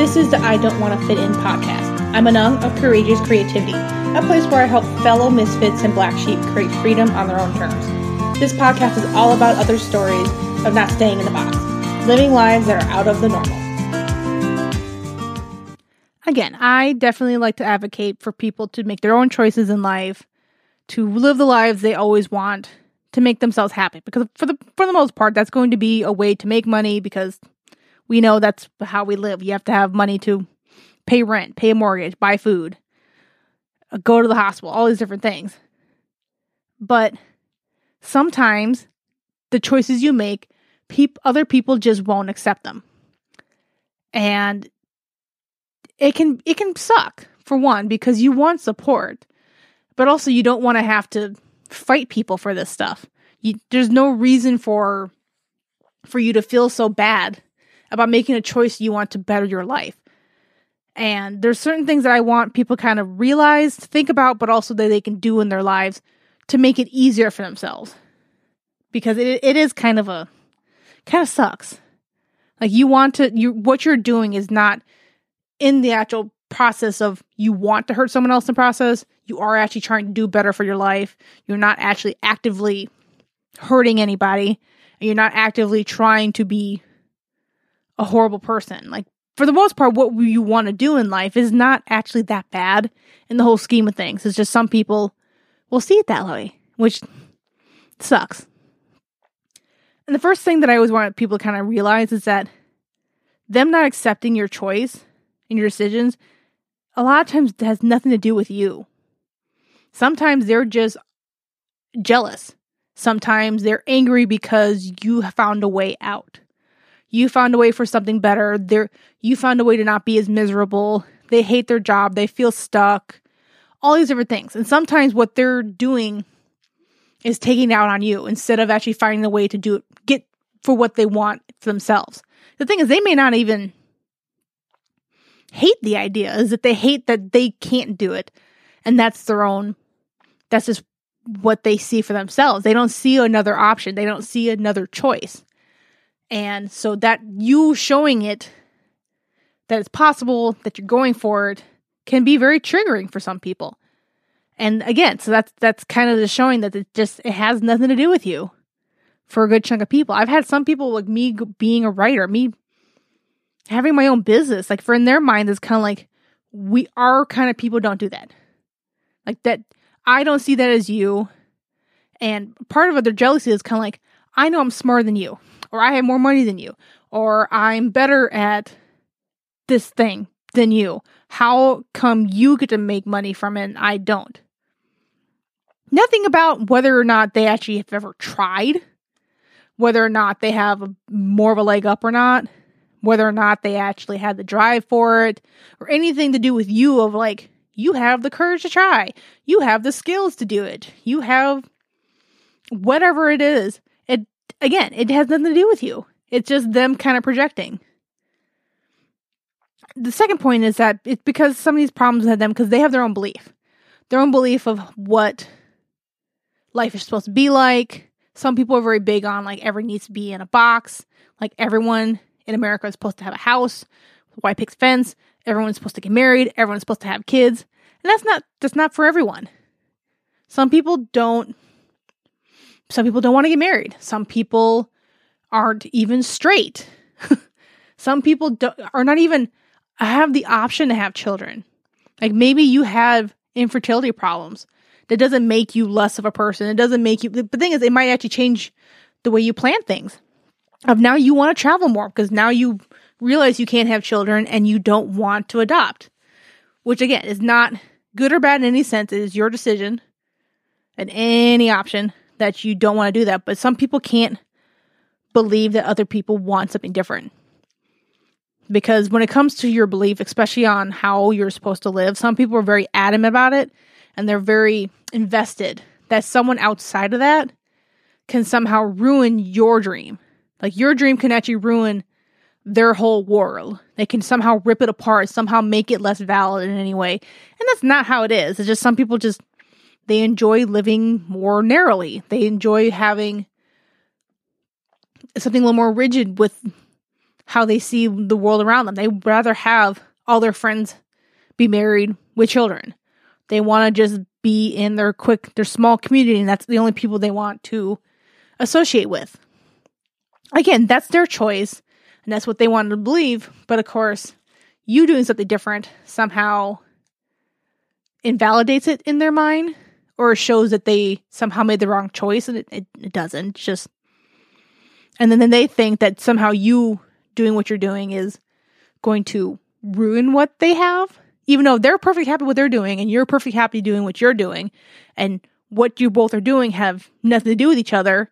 This is the I Don't Want to Fit In podcast. I'm a Anung of Courageous Creativity, a place where I help fellow misfits and black sheep create freedom on their own terms. This podcast is all about other stories of not staying in the box, living lives that are out of the normal. Again, I definitely like to advocate for people to make their own choices in life, to live the lives they always want, to make themselves happy. Because for the for the most part, that's going to be a way to make money because we know that's how we live. You have to have money to pay rent, pay a mortgage, buy food, uh, go to the hospital, all these different things. But sometimes the choices you make, peop- other people just won't accept them. And it can it can suck for one because you want support, but also you don't want to have to fight people for this stuff. You, there's no reason for for you to feel so bad about making a choice you want to better your life. And there's certain things that I want people kind of realize, think about, but also that they can do in their lives to make it easier for themselves. Because it it is kind of a kind of sucks. Like you want to you what you're doing is not in the actual process of you want to hurt someone else in process. You are actually trying to do better for your life. You're not actually actively hurting anybody. And you're not actively trying to be a horrible person. Like for the most part, what you want to do in life is not actually that bad in the whole scheme of things. It's just some people will see it that way, which sucks. And the first thing that I always want people to kind of realize is that them not accepting your choice and your decisions a lot of times has nothing to do with you. Sometimes they're just jealous. Sometimes they're angry because you found a way out you found a way for something better. They're, you found a way to not be as miserable. They hate their job. They feel stuck. All these different things. And sometimes what they're doing is taking out on you instead of actually finding a way to do it, get for what they want for themselves. The thing is, they may not even hate the idea, is that they hate that they can't do it. And that's their own, that's just what they see for themselves. They don't see another option, they don't see another choice. And so that you showing it that it's possible that you're going for it can be very triggering for some people. And again, so that's that's kind of the showing that it just it has nothing to do with you for a good chunk of people. I've had some people like me being a writer, me having my own business, like for in their mind, it's kind of like we are kind of people don't do that. Like that, I don't see that as you. And part of their jealousy is kind of like, I know I'm smarter than you or I have more money than you, or I'm better at this thing than you. How come you get to make money from it and I don't? Nothing about whether or not they actually have ever tried, whether or not they have more of a leg up or not, whether or not they actually had the drive for it, or anything to do with you of like, you have the courage to try, you have the skills to do it, you have whatever it is again, it has nothing to do with you. It's just them kind of projecting. The second point is that it's because some of these problems have them because they have their own belief, their own belief of what life is supposed to be like. Some people are very big on like everyone needs to be in a box. Like everyone in America is supposed to have a house, white picket fence. Everyone's supposed to get married. Everyone's supposed to have kids, and that's not that's not for everyone. Some people don't some people don't want to get married. Some people aren't even straight. Some people are not even have the option to have children. Like maybe you have infertility problems. That doesn't make you less of a person. It doesn't make you. The thing is, it might actually change the way you plan things. Of now you want to travel more because now you realize you can't have children and you don't want to adopt, which again is not good or bad in any sense. It is your decision and any option that you don't want to do that, but some people can't believe that other people want something different. Because when it comes to your belief, especially on how you're supposed to live, some people are very adamant about it and they're very invested that someone outside of that can somehow ruin your dream. Like your dream can actually ruin their whole world. They can somehow rip it apart, somehow make it less valid in any way. And that's not how it is. It's just some people just they enjoy living more narrowly. They enjoy having something a little more rigid with how they see the world around them. They rather have all their friends be married with children. They want to just be in their quick, their small community, and that's the only people they want to associate with. Again, that's their choice, and that's what they wanted to believe. But of course, you doing something different somehow invalidates it in their mind or shows that they somehow made the wrong choice, and it, it, it doesn't. It's just, and then, then they think that somehow you doing what you're doing is going to ruin what they have, even though they're perfectly happy with what they're doing and you're perfectly happy doing what you're doing, and what you both are doing have nothing to do with each other,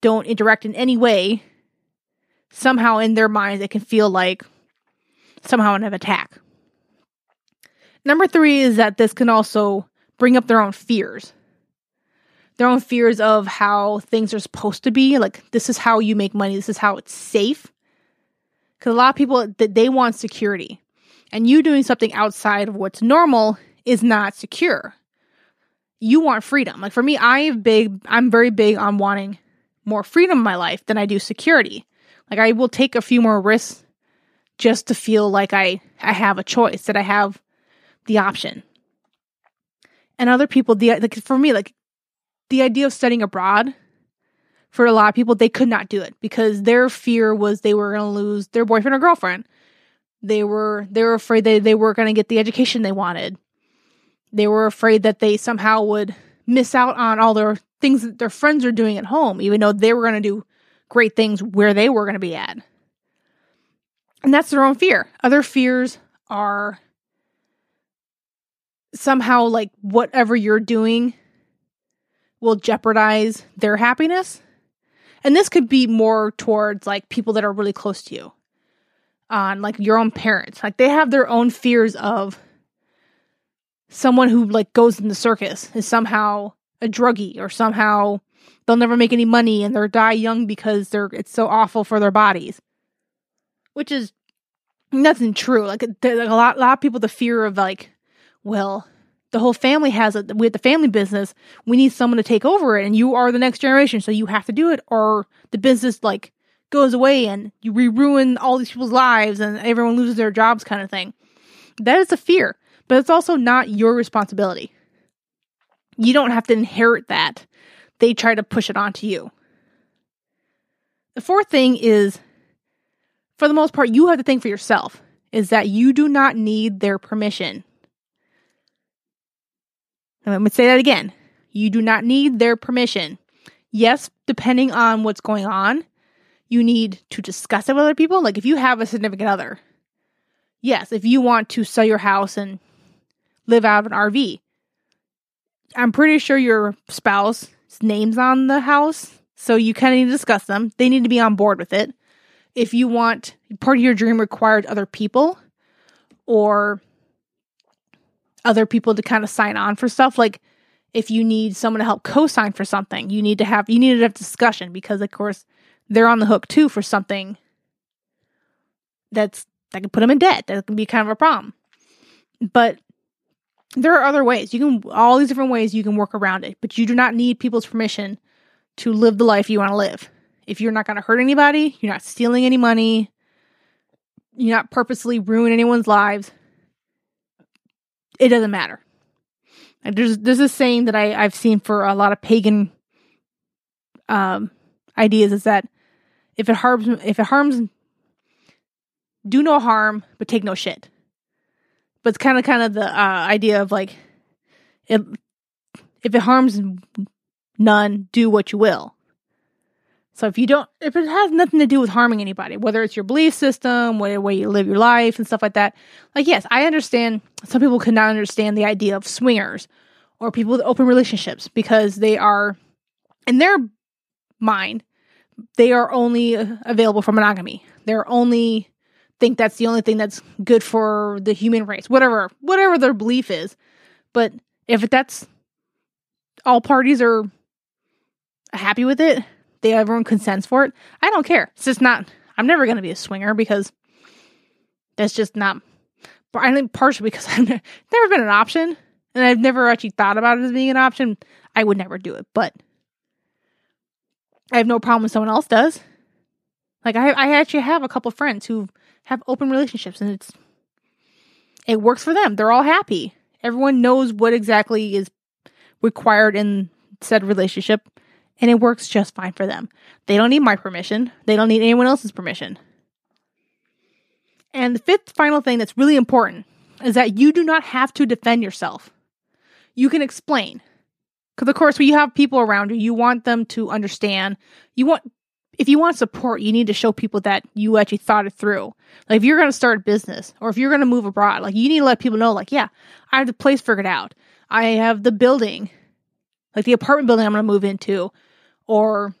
don't interact in any way. Somehow in their minds, it can feel like somehow an attack. Number three is that this can also bring up their own fears. Their own fears of how things are supposed to be. Like, this is how you make money, this is how it's safe. Because a lot of people that they want security, and you doing something outside of what's normal is not secure. You want freedom. Like for me, I big. I'm very big on wanting more freedom in my life than I do security. Like I will take a few more risks just to feel like I I have a choice that I have the option. And other people, the like for me, like the idea of studying abroad for a lot of people, they could not do it because their fear was they were going to lose their boyfriend or girlfriend. They were they were afraid that they weren't going to get the education they wanted. They were afraid that they somehow would miss out on all their things that their friends are doing at home, even though they were going to do great things where they were going to be at. And that's their own fear. Other fears are somehow like whatever you're doing will jeopardize their happiness. And this could be more towards like people that are really close to you, uh, on like your own parents. Like they have their own fears of someone who like goes in the circus is somehow a druggie or somehow they'll never make any money and they'll die young because they're it's so awful for their bodies. Which is nothing true. Like, like a lot, a lot of people the fear of like, well, the whole family has it with the family business we need someone to take over it and you are the next generation so you have to do it or the business like goes away and you ruin all these people's lives and everyone loses their jobs kind of thing. That is a fear but it's also not your responsibility. You don't have to inherit that. They try to push it onto you. The fourth thing is for the most part you have to think for yourself is that you do not need their permission let me say that again. You do not need their permission. Yes, depending on what's going on, you need to discuss it with other people. Like if you have a significant other, yes, if you want to sell your house and live out of an RV, I'm pretty sure your spouse's name's on the house. So you kind of need to discuss them. They need to be on board with it. If you want part of your dream required other people or other people to kind of sign on for stuff. Like if you need someone to help co-sign for something, you need to have you need to have discussion because of course they're on the hook too for something that's that can put them in debt. That can be kind of a problem. But there are other ways. You can all these different ways you can work around it, but you do not need people's permission to live the life you want to live. If you're not going to hurt anybody, you're not stealing any money, you're not purposely ruin anyone's lives, it doesn't matter. there's there's a saying that I, I've seen for a lot of pagan um, ideas is that if it harms if it harms do no harm but take no shit. But it's kind of kind of the uh, idea of like if if it harms none, do what you will. So if you don't, if it has nothing to do with harming anybody, whether it's your belief system, where way you live your life and stuff like that, like yes, I understand some people could not understand the idea of swingers or people with open relationships because they are, in their mind, they are only uh, available for monogamy. They're only think that's the only thing that's good for the human race, whatever, whatever their belief is. But if that's all parties are happy with it, they everyone consents for it. I don't care. It's just not. I'm never going to be a swinger because that's just not. I think partially because I've never been an option, and I've never actually thought about it as being an option. I would never do it, but I have no problem if someone else does. Like I, I actually have a couple friends who have open relationships and it's it works for them. They're all happy. Everyone knows what exactly is required in said relationship and it works just fine for them. They don't need my permission. They don't need anyone else's permission. And the fifth final thing that's really important is that you do not have to defend yourself. You can explain. Because, of course, when you have people around you, you want them to understand. You want, if you want support, you need to show people that you actually thought it through. Like, if you're going to start a business or if you're going to move abroad, like, you need to let people know, like, yeah, I have the place figured out. I have the building, like the apartment building I'm going to move into. Or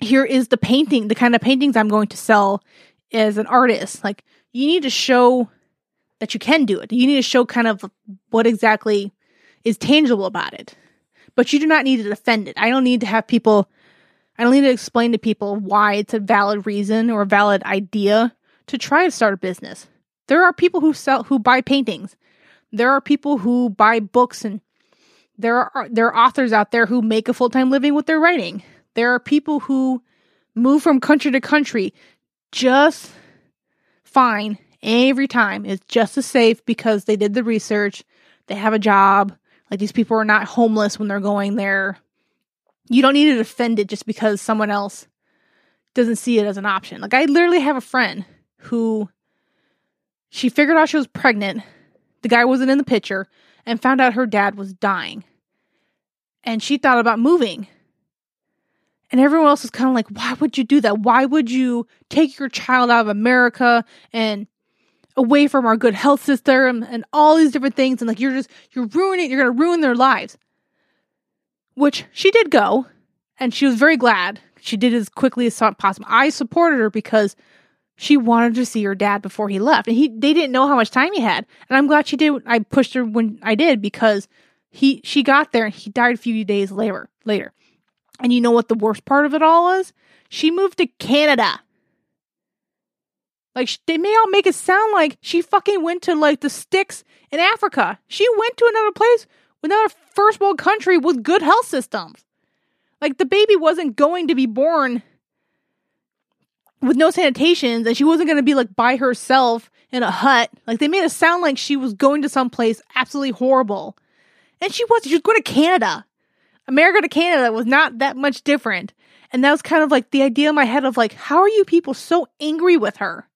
here is the painting, the kind of paintings I'm going to sell as an artist. Like, you need to show that you can do it. You need to show kind of what exactly is tangible about it. But you do not need to defend it. I don't need to have people, I don't need to explain to people why it's a valid reason or a valid idea to try to start a business. There are people who sell, who buy paintings. There are people who buy books and there are there are authors out there who make a full-time living with their writing. There are people who move from country to country just fine every time. It's just as safe because they did the research, they have a job. Like these people are not homeless when they're going there. You don't need to defend it just because someone else doesn't see it as an option. Like I literally have a friend who she figured out she was pregnant. The guy wasn't in the picture and found out her dad was dying. And she thought about moving and everyone else is kind of like, why would you do that? Why would you take your child out of America and away from our good health system and all these different things? And like, you're just, you're ruining, you're going to ruin their lives. Which she did go and she was very glad. She did as quickly as possible. I supported her because she wanted to see her dad before he left. And he, they didn't know how much time he had. And I'm glad she did. I pushed her when I did because he, she got there and he died a few days later, later. And you know what the worst part of it all is? She moved to Canada. Like they may all make it sound like she fucking went to like the sticks in Africa. She went to another place, another first world country with good health systems. Like the baby wasn't going to be born with no sanitations and she wasn't going to be like by herself in a hut. Like they made it sound like she was going to some place absolutely horrible. And she was she was going to Canada. America to Canada was not that much different. And that was kind of like the idea in my head of like, how are you people so angry with her?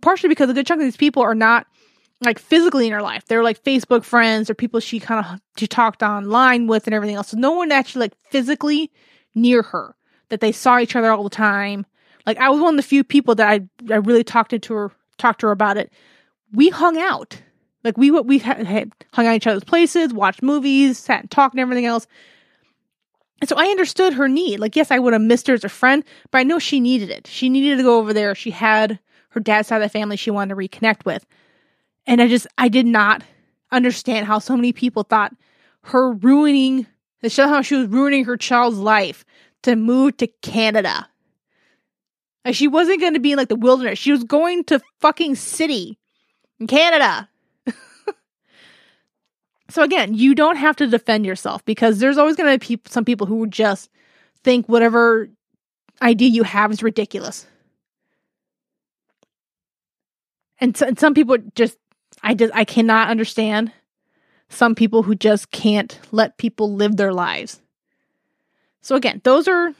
Partially because a good chunk of these people are not like physically in her life. They're like Facebook friends or people she kind of she talked online with and everything else. So no one actually like physically near her that they saw each other all the time. Like I was one of the few people that I I really talked to her talked to her about it. We hung out. Like we we had, hung out each other's places, watched movies, sat and talked and everything else. And so I understood her need. Like, yes, I would have missed her as a friend, but I know she needed it. She needed to go over there. She had her dad's side of the family she wanted to reconnect with. And I just, I did not understand how so many people thought her ruining, how she was ruining her child's life to move to Canada. Like, she wasn't going to be in like the wilderness. She was going to fucking city in Canada. So again, you don't have to defend yourself because there's always going to be some people who just think whatever idea you have is ridiculous. And, so, and some people just I just I cannot understand some people who just can't let people live their lives. So again, those are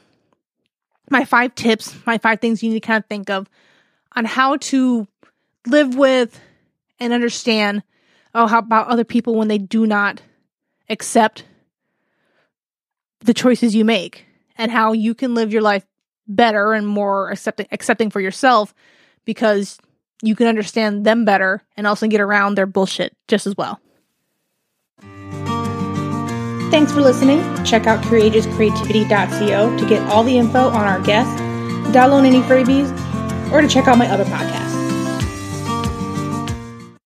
my five tips, my five things you need to kind of think of on how to live with and understand oh, how about other people when they do not accept the choices you make and how you can live your life better and more accepting accepting for yourself because you can understand them better and also get around their bullshit just as well. Thanks for listening. Check out courageouscreativity.co to get all the info on our guests, download any freebies, or to check out my other podcasts.